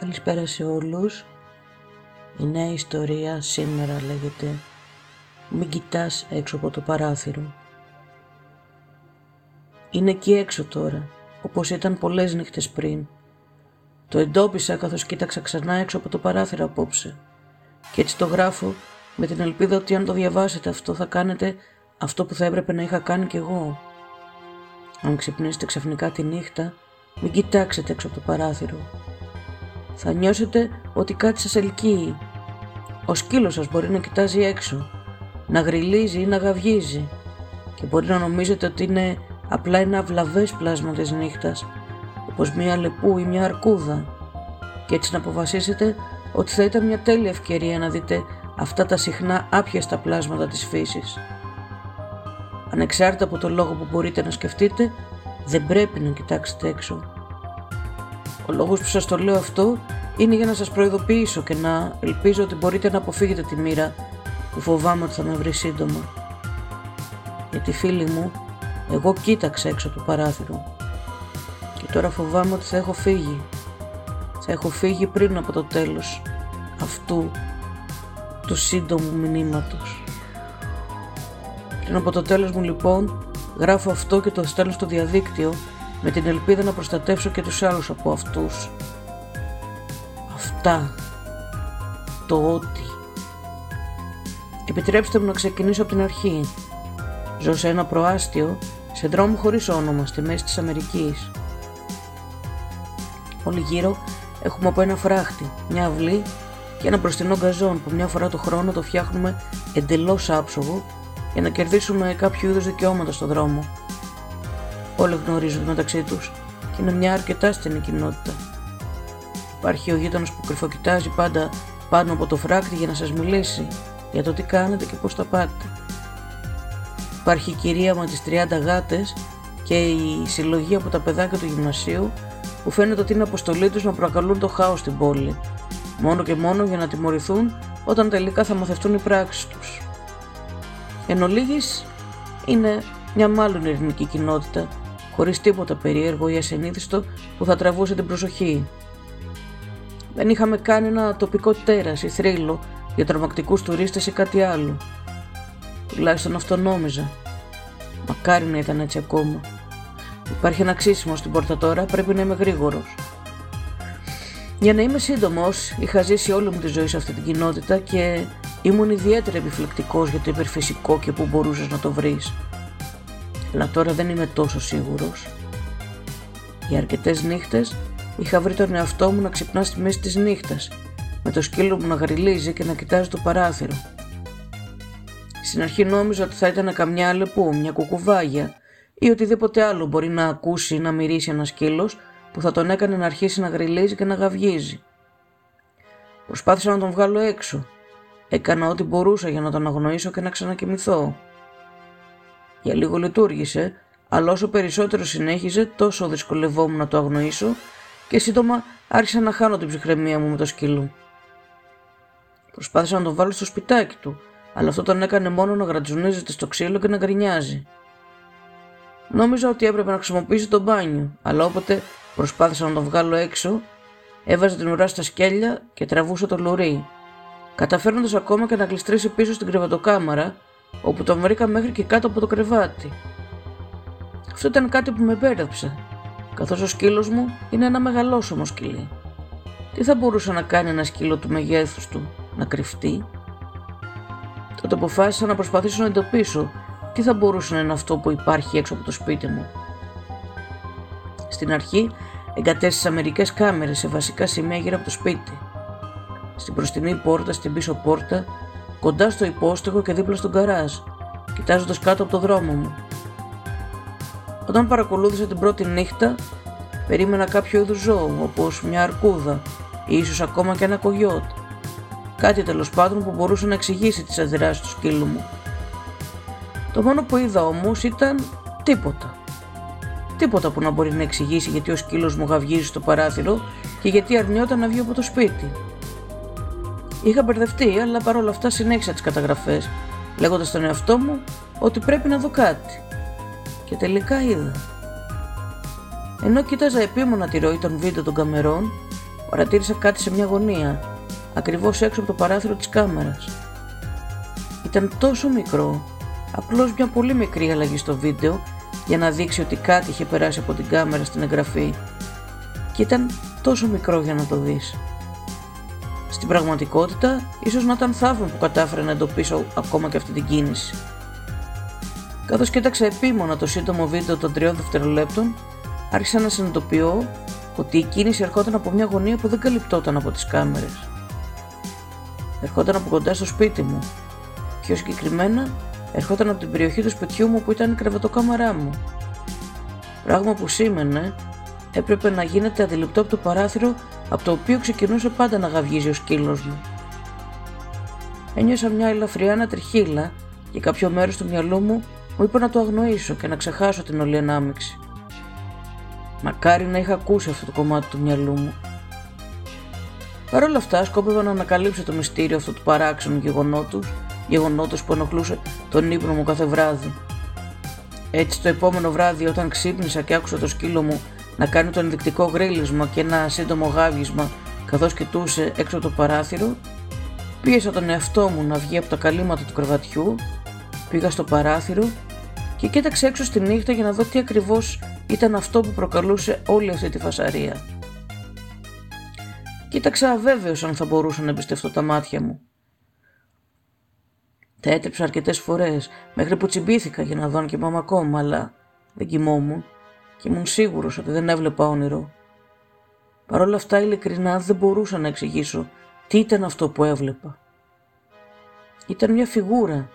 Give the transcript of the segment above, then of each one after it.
Καλησπέρα σε όλους. Η νέα ιστορία σήμερα λέγεται «Μην κοιτάς έξω από το παράθυρο». Είναι εκεί έξω τώρα, όπως ήταν πολλές νύχτες πριν. Το εντόπισα καθώς κοίταξα ξανά έξω από το παράθυρο απόψε. Και έτσι το γράφω με την ελπίδα ότι αν το διαβάσετε αυτό θα κάνετε αυτό που θα έπρεπε να είχα κάνει κι εγώ. Αν ξυπνήσετε ξαφνικά τη νύχτα, μην κοιτάξετε έξω από το παράθυρο θα νιώσετε ότι κάτι σας ελκύει. Ο σκύλος σας μπορεί να κοιτάζει έξω, να γριλίζει ή να γαυγίζει και μπορεί να νομίζετε ότι είναι απλά ένα αυλαβές πλάσμα της νύχτας, όπως μια λεπού ή μια αρκούδα και έτσι να αποφασίσετε ότι θα ήταν μια τέλεια ευκαιρία να δείτε αυτά τα συχνά άπιαστα πλάσματα της φύσης. Ανεξάρτητα από το λόγο που μπορείτε να σκεφτείτε, δεν πρέπει να κοιτάξετε έξω. Ο λόγος που σας το λέω αυτό είναι για να σας προειδοποιήσω και να ελπίζω ότι μπορείτε να αποφύγετε τη μοίρα που φοβάμαι ότι θα με βρει σύντομα. Γιατί φίλοι μου, εγώ κοίταξα έξω από το παράθυρο και τώρα φοβάμαι ότι θα έχω φύγει. Θα έχω φύγει πριν από το τέλος αυτού του σύντομου μηνύματος. Πριν από το τέλος μου λοιπόν γράφω αυτό και το στέλνω στο διαδίκτυο με την ελπίδα να προστατεύσω και τους άλλους από αυτούς. Αυτά. Το ότι. Επιτρέψτε μου να ξεκινήσω από την αρχή. Ζω σε ένα προάστιο, σε δρόμο χωρίς όνομα, στη μέση της Αμερικής. Όλοι γύρω έχουμε από ένα φράχτη, μια αυλή και ένα μπροστινό γκαζόν που μια φορά το χρόνο το φτιάχνουμε εντελώς άψογο για να κερδίσουμε κάποιο είδους δικαιώματα στο δρόμο. Όλοι γνωρίζονται μεταξύ τους και είναι μια αρκετά στενή κοινότητα. Υπάρχει ο γείτονο που κρυφοκοιτάζει πάντα πάνω από το φράκτη για να σας μιλήσει για το τι κάνετε και πώς τα πάτε. Υπάρχει η κυρία με τις 30 γάτες και η συλλογή από τα παιδάκια του γυμνασίου που φαίνεται ότι είναι αποστολή τους να προκαλούν το χάος στην πόλη, μόνο και μόνο για να τιμωρηθούν όταν τελικά θα μαθευτούν οι πράξεις τους. Εν ολίγης, είναι μια μάλλον ειρηνική κοινότητα χωρίς τίποτα περίεργο ή ασυνήθιστο που θα τραβούσε την προσοχή. Δεν είχαμε κάνει ένα τοπικό τέρας ή θρύλο για τρομακτικούς τουρίστες ή κάτι άλλο. Τουλάχιστον αυτό νόμιζα. Μακάρι να ήταν έτσι ακόμα. Υπάρχει ένα ξύσιμο στην πόρτα τώρα, πρέπει να είμαι γρήγορος. Για να είμαι σύντομος, είχα ζήσει όλη μου τη ζωή σε αυτή την κοινότητα και ήμουν ιδιαίτερα επιφυλακτικός για το υπερφυσικό και πού μπορούσες να το βρεις αλλά τώρα δεν είμαι τόσο σίγουρος. Για αρκετές νύχτες είχα βρει τον εαυτό μου να ξυπνά στη μέση της νύχτας, με το σκύλο μου να γριλίζει και να κοιτάζει το παράθυρο. Στην αρχή νόμιζα ότι θα ήταν καμιά αλεπού, μια κουκουβάγια ή οτιδήποτε άλλο μπορεί να ακούσει ή να μυρίσει ένας σκύλος που θα τον έκανε να αρχίσει να γριλίζει και να γαυγίζει. Προσπάθησα να τον βγάλω έξω. Έκανα ό,τι μπορούσα για να τον αγνοήσω και να ξανακοιμηθώ. Για λίγο λειτουργήσε, αλλά όσο περισσότερο συνέχιζε, τόσο δυσκολευόμουν να το αγνοήσω και σύντομα άρχισα να χάνω την ψυχραιμία μου με το σκύλο. Προσπάθησα να τον βάλω στο σπιτάκι του, αλλά αυτό τον έκανε μόνο να γρατζουνίζεται στο ξύλο και να γκρινιάζει. Νόμιζα ότι έπρεπε να χρησιμοποιήσει το μπάνιο, αλλά όποτε προσπάθησα να τον βγάλω έξω, έβαζε την ουρά στα σκέλια και τραβούσε το λουρί, καταφέρνοντας ακόμα και να κλειστρήσει πίσω στην κρεβατοκάμαρα όπου τον βρήκα μέχρι και κάτω από το κρεβάτι. Αυτό ήταν κάτι που με μπέρδεψε, καθώς ο σκύλος μου είναι ένα μεγαλόσωμο σκυλί. Τι θα μπορούσε να κάνει ένα σκύλο του μεγέθους του, να κρυφτεί; Τότε αποφάσισα να προσπαθήσω να εντοπίσω τι θα μπορούσε να είναι αυτό που υπάρχει έξω από το σπίτι μου. Στην αρχή εγκατέστησα μερικές κάμερες σε βασικά σημεία γύρω από το σπίτι. Στην προστινή πόρτα, στην πίσω πόρτα κοντά στο υπόστεγο και δίπλα στον καράζ, κοιτάζοντας κάτω από το δρόμο μου. Όταν παρακολούθησα την πρώτη νύχτα, περίμενα κάποιο είδους ζώο, όπως μια αρκούδα ή ίσως ακόμα και ένα κογιότ. Κάτι τέλος πάντων που μπορούσε να εξηγήσει τις αντιδράσει του σκύλου μου. Το μόνο που είδα όμως ήταν τίποτα. Τίποτα που να μπορεί να εξηγήσει γιατί ο σκύλος μου γαυγίζει στο παράθυρο και γιατί αρνιόταν να βγει από το σπίτι. Είχα μπερδευτεί, αλλά παρόλα αυτά συνέχισα τις καταγραφές, λέγοντας στον εαυτό μου ότι πρέπει να δω κάτι. Και τελικά είδα. Ενώ κοίταζα επίμονα τη ροή των βίντεο των καμερών, παρατήρησα κάτι σε μια γωνία, ακριβώς έξω από το παράθυρο της κάμερας. Ήταν τόσο μικρό, απλώς μια πολύ μικρή αλλαγή στο βίντεο για να δείξει ότι κάτι είχε περάσει από την κάμερα στην εγγραφή και ήταν τόσο μικρό για να το δεις. Στην πραγματικότητα, ίσως να ήταν θαύμα που κατάφερα να εντοπίσω ακόμα και αυτή την κίνηση. Καθώς κοίταξα επίμονα το σύντομο βίντεο των τριών δευτερολέπτων, άρχισα να συνειδητοποιώ ότι η κίνηση ερχόταν από μια γωνία που δεν καλυπτόταν από τις κάμερες. Ερχόταν από κοντά στο σπίτι μου. Πιο συγκεκριμένα, ερχόταν από την περιοχή του σπιτιού μου που ήταν η κρεβατοκάμαρά μου. Πράγμα που σήμαινε έπρεπε να γίνεται αντιληπτό από το παράθυρο από το οποίο ξεκινούσε πάντα να γαυγίζει ο σκύλος μου. Ένιωσα μια ελαφριά ανατριχίλα και κάποιο μέρος του μυαλού μου μου είπε να το αγνοήσω και να ξεχάσω την όλη ανάμειξη. Μακάρι να είχα ακούσει αυτό το κομμάτι του μυαλού μου. Παρ' όλα αυτά, σκόπευα να ανακαλύψω το μυστήριο αυτού του παράξενου γεγονότου, γεγονότος που ενοχλούσε τον ύπνο μου κάθε βράδυ. Έτσι, το επόμενο βράδυ, όταν ξύπνησα και άκουσα το σκύλο μου να κάνει το ενδεικτικό γρίλισμα και ένα σύντομο γάβγισμα καθώς κοιτούσε έξω από το παράθυρο, πίεσα τον εαυτό μου να βγει από τα καλύματα του κρεβατιού, πήγα στο παράθυρο και κοίταξε έξω στη νύχτα για να δω τι ακριβώς ήταν αυτό που προκαλούσε όλη αυτή τη φασαρία. Κοίταξα αβέβαιος αν θα μπορούσα να εμπιστευτώ τα μάτια μου. Τα έτρεψα αρκετές φορές μέχρι που τσιμπήθηκα για να δω αν κοιμάμαι ακόμα, αλλά δεν κοιμόμουν και ήμουν σίγουρος ότι δεν έβλεπα όνειρο. Παρ' όλα αυτά ειλικρινά δεν μπορούσα να εξηγήσω τι ήταν αυτό που έβλεπα. Ήταν μια φιγούρα.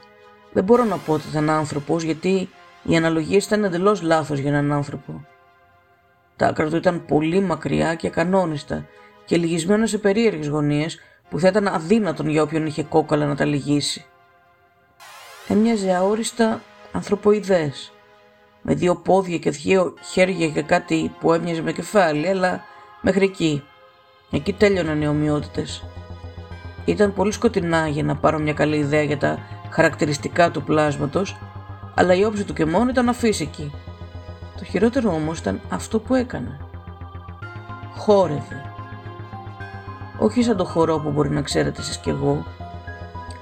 Δεν μπορώ να πω ότι ήταν άνθρωπος γιατί οι αναλογίες ήταν εντελώς λάθος για έναν άνθρωπο. Τα άκρα του ήταν πολύ μακριά και ακανόνιστα και λυγισμένα σε περίεργες γωνίες που θα ήταν αδύνατον για όποιον είχε κόκαλα να τα λυγίσει. Έμοιαζε αόριστα ανθρωποειδές με δύο πόδια και δύο χέρια και κάτι που έμοιαζε με κεφάλι, αλλά μέχρι εκεί. Εκεί τέλειωναν οι ομοιότητες. Ήταν πολύ σκοτεινά για να πάρω μια καλή ιδέα για τα χαρακτηριστικά του πλάσματος, αλλά η όψη του και μόνο ήταν αφύσικη. Το χειρότερο όμως ήταν αυτό που έκανε. Χόρευε. Όχι σαν το χορό που μπορεί να ξέρετε εσείς κι εγώ,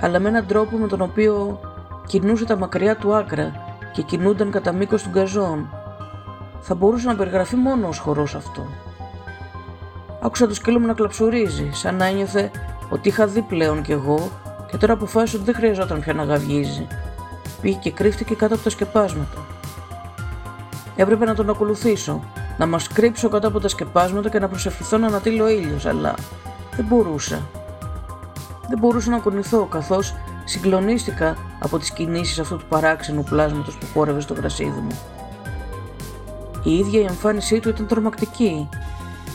αλλά με έναν τρόπο με τον οποίο κινούσε τα μακριά του άκρα και κινούνταν κατά μήκος του γκαζόν. Θα μπορούσε να περιγραφεί μόνο ως χορός αυτό. Άκουσα το σκύλο μου να κλαψουρίζει, σαν να ένιωθε ότι είχα δει πλέον κι εγώ και τώρα αποφάσισε ότι δεν χρειαζόταν πια να γαυγίζει. Πήγε και κρύφτηκε κάτω από τα σκεπάσματα. Έπρεπε να τον ακολουθήσω, να μας κρύψω κάτω από τα σκεπάσματα και να προσευχηθώ να ανατείλει ο ήλιος, αλλά δεν μπορούσα. Δεν μπορούσα να κουνηθώ καθώς συγκλονίστηκα από τις κινήσεις αυτού του παράξενου πλάσματος που χόρευε στο γρασίδι μου. Η ίδια η εμφάνισή του ήταν τρομακτική,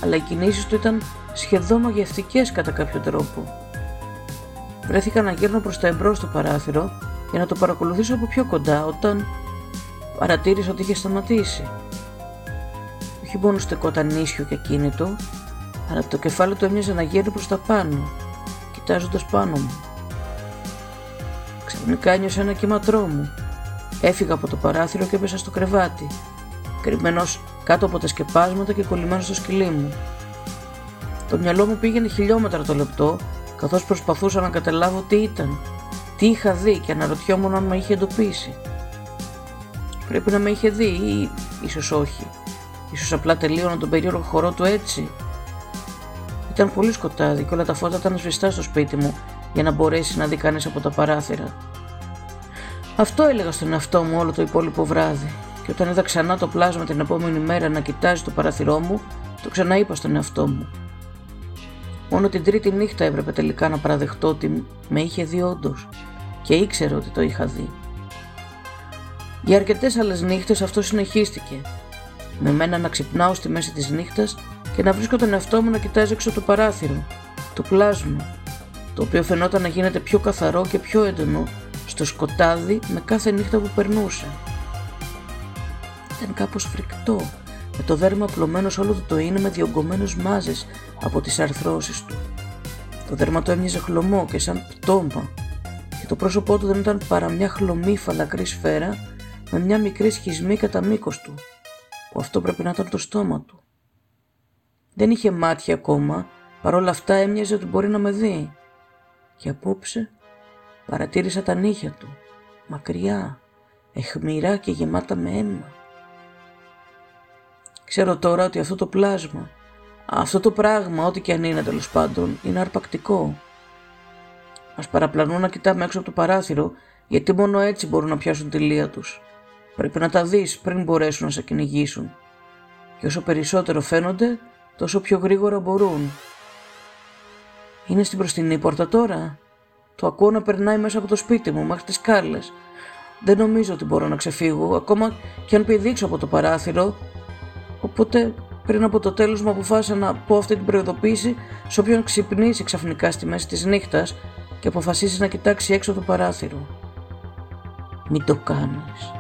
αλλά οι κινήσεις του ήταν σχεδόν μαγευτικές κατά κάποιο τρόπο. Βρέθηκα να γύρνω προς τα εμπρός στο παράθυρο για να το παρακολουθήσω από πιο κοντά όταν παρατήρησα ότι είχε σταματήσει. Όχι μόνο στεκόταν ίσιο και ακίνητο, αλλά το κεφάλι του έμοιαζε να γέρνει προς τα πάνω, κοιτάζοντας πάνω μου. Ξαφνικά ένιωσα ένα κύμα τρόμου. Έφυγα από το παράθυρο και έπεσα στο κρεβάτι, κρυμμένος κάτω από τα σκεπάσματα και κολλημένος στο σκυλί μου. Το μυαλό μου πήγαινε χιλιόμετρα το λεπτό, καθώς προσπαθούσα να καταλάβω τι ήταν, τι είχα δει και αναρωτιόμουν αν με είχε εντοπίσει. Πρέπει να με είχε δει ή ίσως όχι. Ίσως απλά τελείωνα τον περίεργο χορό του έτσι. Ήταν πολύ σκοτάδι και όλα τα φώτα ήταν σβηστά στο σπίτι μου για να μπορέσει να δει κανείς από τα παράθυρα. Αυτό έλεγα στον εαυτό μου όλο το υπόλοιπο βράδυ και όταν είδα ξανά το πλάσμα την επόμενη μέρα να κοιτάζει το παράθυρό μου, το ξαναείπα στον εαυτό μου. Μόνο την τρίτη νύχτα έπρεπε τελικά να παραδεχτώ ότι με είχε δει όντως και ήξερε ότι το είχα δει. Για αρκετές άλλες νύχτες αυτό συνεχίστηκε. Με μένα να ξυπνάω στη μέση της νύχτας και να βρίσκω τον εαυτό μου να κοιτάζει έξω το παράθυρο, το πλάσμα, το οποίο φαινόταν να γίνεται πιο καθαρό και πιο έντονο στο σκοτάδι με κάθε νύχτα που περνούσε. Ήταν κάπως φρικτό, με το δέρμα απλωμένο σε όλο το είναι με διωγγωμένους μάζες από τις αρθρώσεις του. Το δέρμα του έμοιαζε χλωμό και σαν πτώμα και το πρόσωπό του δεν ήταν παρά μια χλωμή φαλακρή σφαίρα με μια μικρή σχισμή κατά μήκος του, που αυτό πρέπει να ήταν το στόμα του. Δεν είχε μάτια ακόμα Παρ' όλα αυτά έμοιαζε ότι μπορεί να με δει. Και απόψε παρατήρησα τα νύχια του, μακριά, εχμηρά και γεμάτα με αίμα. Ξέρω τώρα ότι αυτό το πλάσμα, αυτό το πράγμα, ό,τι και αν είναι τέλος πάντων, είναι αρπακτικό. Μα παραπλανούν να κοιτάμε έξω από το παράθυρο, γιατί μόνο έτσι μπορούν να πιάσουν τη λία τους. Πρέπει να τα δεις πριν μπορέσουν να σε κυνηγήσουν. Και όσο περισσότερο φαίνονται, τόσο πιο γρήγορα μπορούν. Είναι στην μπροστινή πόρτα τώρα. Το ακούω να περνάει μέσα από το σπίτι μου μέχρι τις κάλες. Δεν νομίζω ότι μπορώ να ξεφύγω, ακόμα και αν πηδήξω από το παράθυρο. Οπότε πριν από το τέλος μου αποφάσισα να πω αυτή την προειδοποίηση σε όποιον ξυπνήσει ξαφνικά στη μέση της νύχτας και αποφασίσει να κοιτάξει έξω το παράθυρο. Μην το κάνεις.